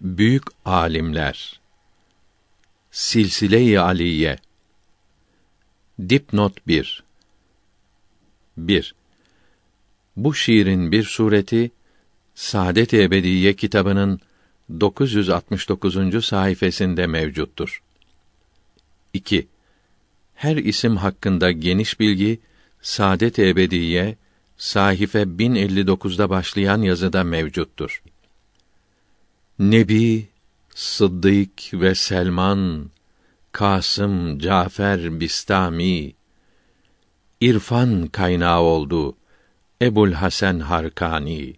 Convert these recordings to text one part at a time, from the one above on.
Büyük alimler Silsile-i Aliye Dipnot 1 1. Bu şiirin bir sureti Saadet-i Ebediye kitabının 969. sayfasında mevcuttur. 2. Her isim hakkında geniş bilgi Saadet-i Ebediye sahife 1059'da başlayan yazıda mevcuttur. Nebi, Sıddık ve Selman, Kasım, Cafer, Bistami, irfan kaynağı oldu Ebul Hasan Harkani.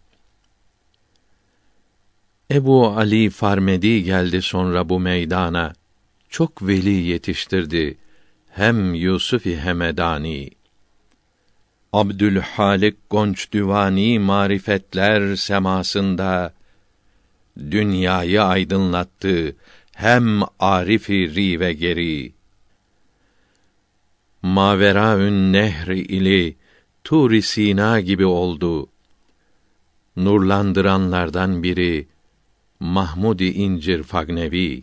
Ebu Ali Farmedi geldi sonra bu meydana. Çok veli yetiştirdi hem Yusuf-i Hemedani. Abdülhalik Gonç Düvani marifetler semasında dünyayı aydınlattı hem Arif-i rive geri. Maveraün nehri ili tur Sina gibi oldu. Nurlandıranlardan biri Mahmud-i İncir Fagnevi.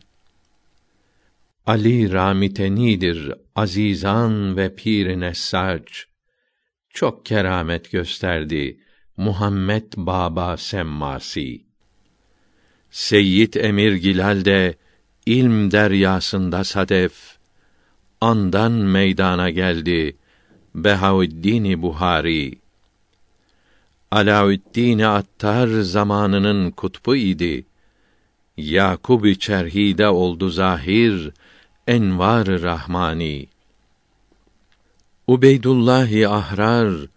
Ali Ramitenidir azizan ve pir Nessac. Çok keramet gösterdi Muhammed Baba Semmasi. Seyyid Emir Gilal de ilm deryasında sadef andan meydana geldi Behaüddin Buhari. Alaüddin Attar zamanının kutbu idi. Yakub Çerhi'de oldu zahir envar rahmani. Ubeydullah Ahrar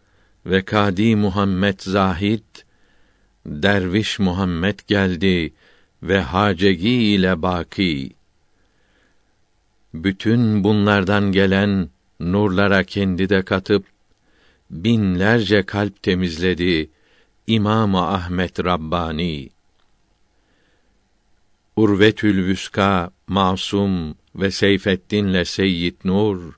ve Kadi Muhammed Zahid Derviş Muhammed geldi ve hacegi ile baki. Bütün bunlardan gelen nurlara kendi de katıp binlerce kalp temizledi İmam Ahmet Rabbani. Urvetül Vüska, Masum ve Seyfettin'le Seyyid Nur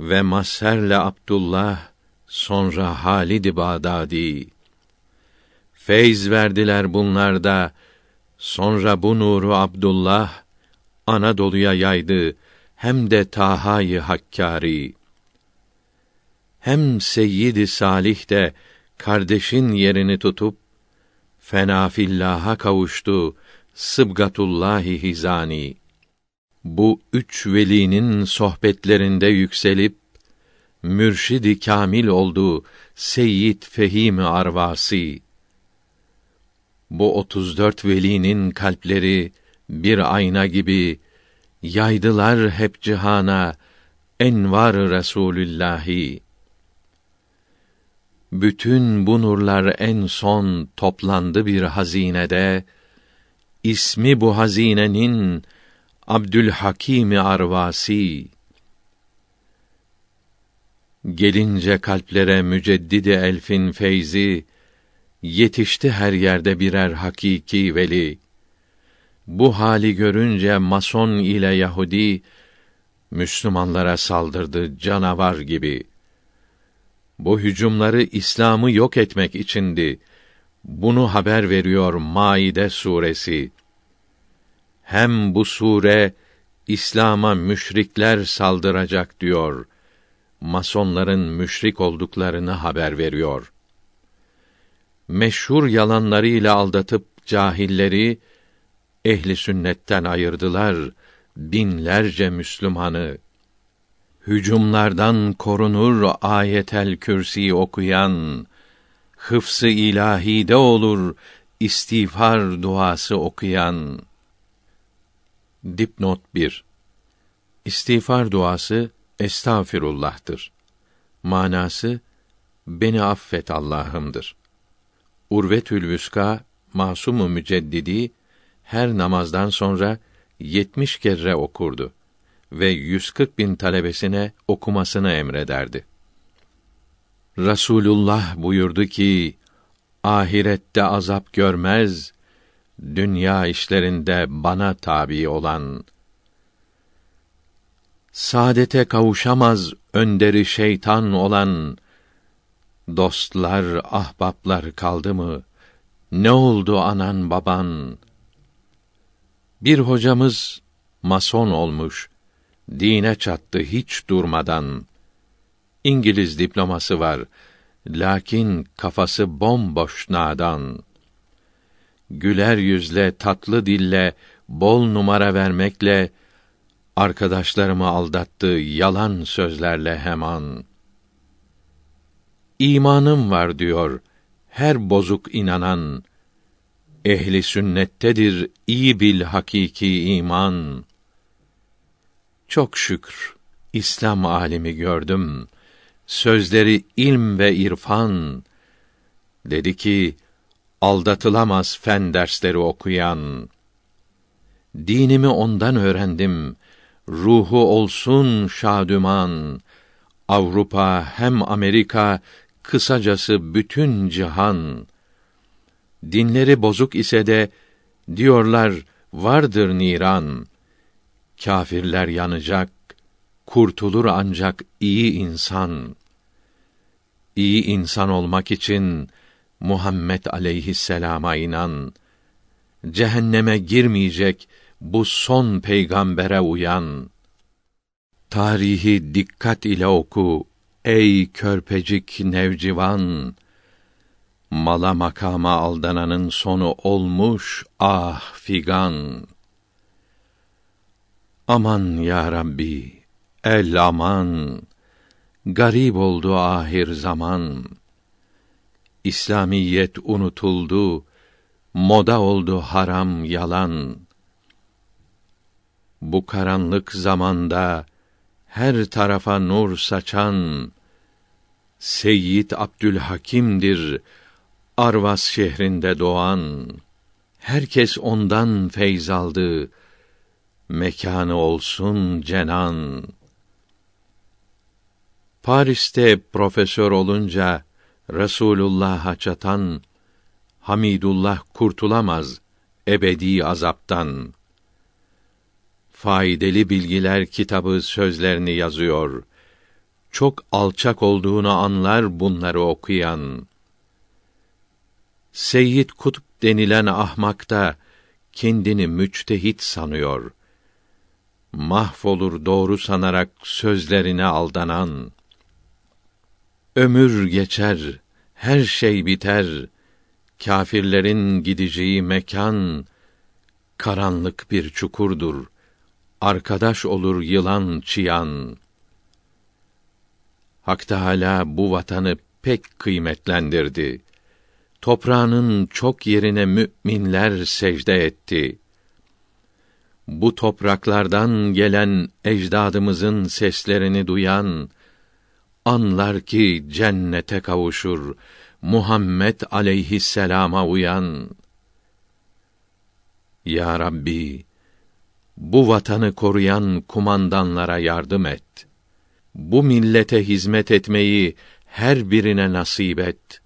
ve Maser'le Abdullah sonra Halid Bağdadi feyz verdiler bunlarda sonra bu nuru Abdullah Anadolu'ya yaydı hem de Taha'yı Hakkari. Hem Seyyid Salih de kardeşin yerini tutup fena fillaha kavuştu Sıbgatullahi Hizani. Bu üç velinin sohbetlerinde yükselip mürşidi kamil oldu Seyyid Fehim Arvasi. Bu otuz dört velinin kalpleri bir ayna gibi yaydılar hep cihana envar Resulullahi. Bütün bu nurlar en son toplandı bir hazinede. İsmi bu hazinenin Abdülhakim Arvasi Gelince kalplere müceddidi elfin feyzi yetişti her yerde birer hakiki veli. Bu hali görünce mason ile Yahudi Müslümanlara saldırdı canavar gibi. Bu hücumları İslam'ı yok etmek içindi. Bunu haber veriyor Maide suresi hem bu sure İslam'a müşrikler saldıracak diyor. Masonların müşrik olduklarını haber veriyor. Meşhur yalanlarıyla aldatıp cahilleri ehli sünnetten ayırdılar binlerce Müslümanı. Hücumlardan korunur ayetel kürsi okuyan, hıfsı ilahide olur istiğfar duası okuyan. Dipnot 1 İstiğfar duası estağfirullah'tır. Manası beni affet Allah'ımdır. Urvetül Vüska Masumu Müceddidi her namazdan sonra yetmiş kere okurdu ve 140 bin talebesine okumasını emrederdi. Rasulullah buyurdu ki, ahirette azap görmez, dünya işlerinde bana tabi olan saadete kavuşamaz önderi şeytan olan dostlar ahbaplar kaldı mı ne oldu anan baban Bir hocamız mason olmuş, dine çattı hiç durmadan. İngiliz diploması var, lakin kafası bomboş nadan. Güler yüzle, tatlı dille, bol numara vermekle arkadaşlarımı aldattı yalan sözlerle hemen. İmanım var diyor her bozuk inanan. Ehli sünnettedir iyi bil hakiki iman. Çok şükür İslam alimi gördüm. Sözleri ilm ve irfan. Dedi ki aldatılamaz fen dersleri okuyan. Dinimi ondan öğrendim. Ruhu olsun şadüman. Avrupa hem Amerika kısacası bütün cihan dinleri bozuk ise de diyorlar vardır niran. Kâfirler yanacak kurtulur ancak iyi insan. İyi insan olmak için Muhammed aleyhisselama inan. Cehenneme girmeyecek bu son peygambere uyan. Tarihi dikkat ile oku Ey körpecik nevcivan! Mala makama aldananın sonu olmuş ah figan. Aman ya Rabbi, el aman, garip oldu ahir zaman. İslamiyet unutuldu, moda oldu haram yalan. Bu karanlık zamanda her tarafa nur saçan Seyyid Abdülhakim'dir Arvas şehrinde doğan. Herkes ondan feyz aldı mekanı olsun cenan. Paris'te profesör olunca Resulullah'a çatan Hamidullah kurtulamaz ebedi azaptan faydalı bilgiler kitabı sözlerini yazıyor. Çok alçak olduğunu anlar bunları okuyan. Seyyid Kutup denilen ahmak da kendini müçtehit sanıyor. Mahvolur doğru sanarak sözlerine aldanan. Ömür geçer, her şey biter. Kâfirlerin gideceği mekan karanlık bir çukurdur arkadaş olur yılan çıyan. Hak Teâlâ bu vatanı pek kıymetlendirdi. Toprağının çok yerine müminler secde etti. Bu topraklardan gelen ecdadımızın seslerini duyan anlar ki cennete kavuşur. Muhammed aleyhisselama uyan. Ya Rabbi, bu vatanı koruyan kumandanlara yardım et. Bu millete hizmet etmeyi her birine nasip et.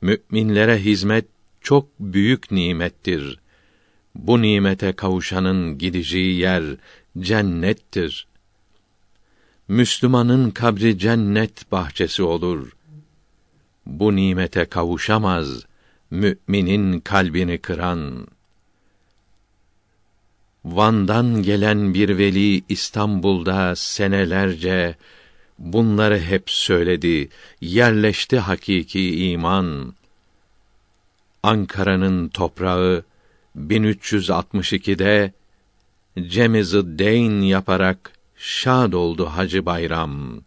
Müminlere hizmet çok büyük nimettir. Bu nimete kavuşanın gideceği yer cennettir. Müslümanın kabri cennet bahçesi olur. Bu nimete kavuşamaz müminin kalbini kıran. Van'dan gelen bir veli İstanbul'da senelerce bunları hep söyledi. Yerleşti hakiki iman. Ankara'nın toprağı 1362'de Cemiz-i Deyn yaparak şad oldu Hacı Bayram.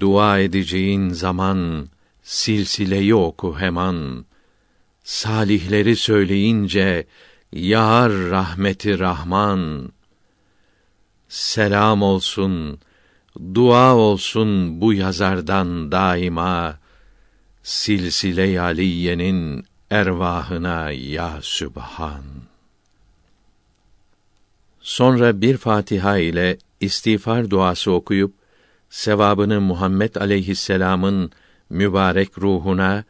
Dua edeceğin zaman silsileyi oku hemen. Salihleri söyleyince Yar rahmeti Rahman selam olsun dua olsun bu yazardan daima silsile aliyenin ervahına ya Sübhan. Sonra bir Fatiha ile istiğfar duası okuyup sevabını Muhammed aleyhisselam'ın mübarek ruhuna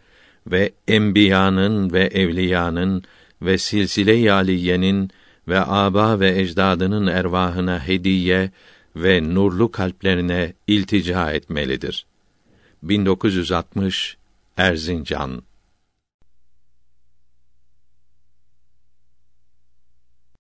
ve enbiyanın ve evliyanın ve silsile-i aliyenin ve aba ve ecdadının ervahına hediye ve nurlu kalplerine iltica etmelidir. 1960 Erzincan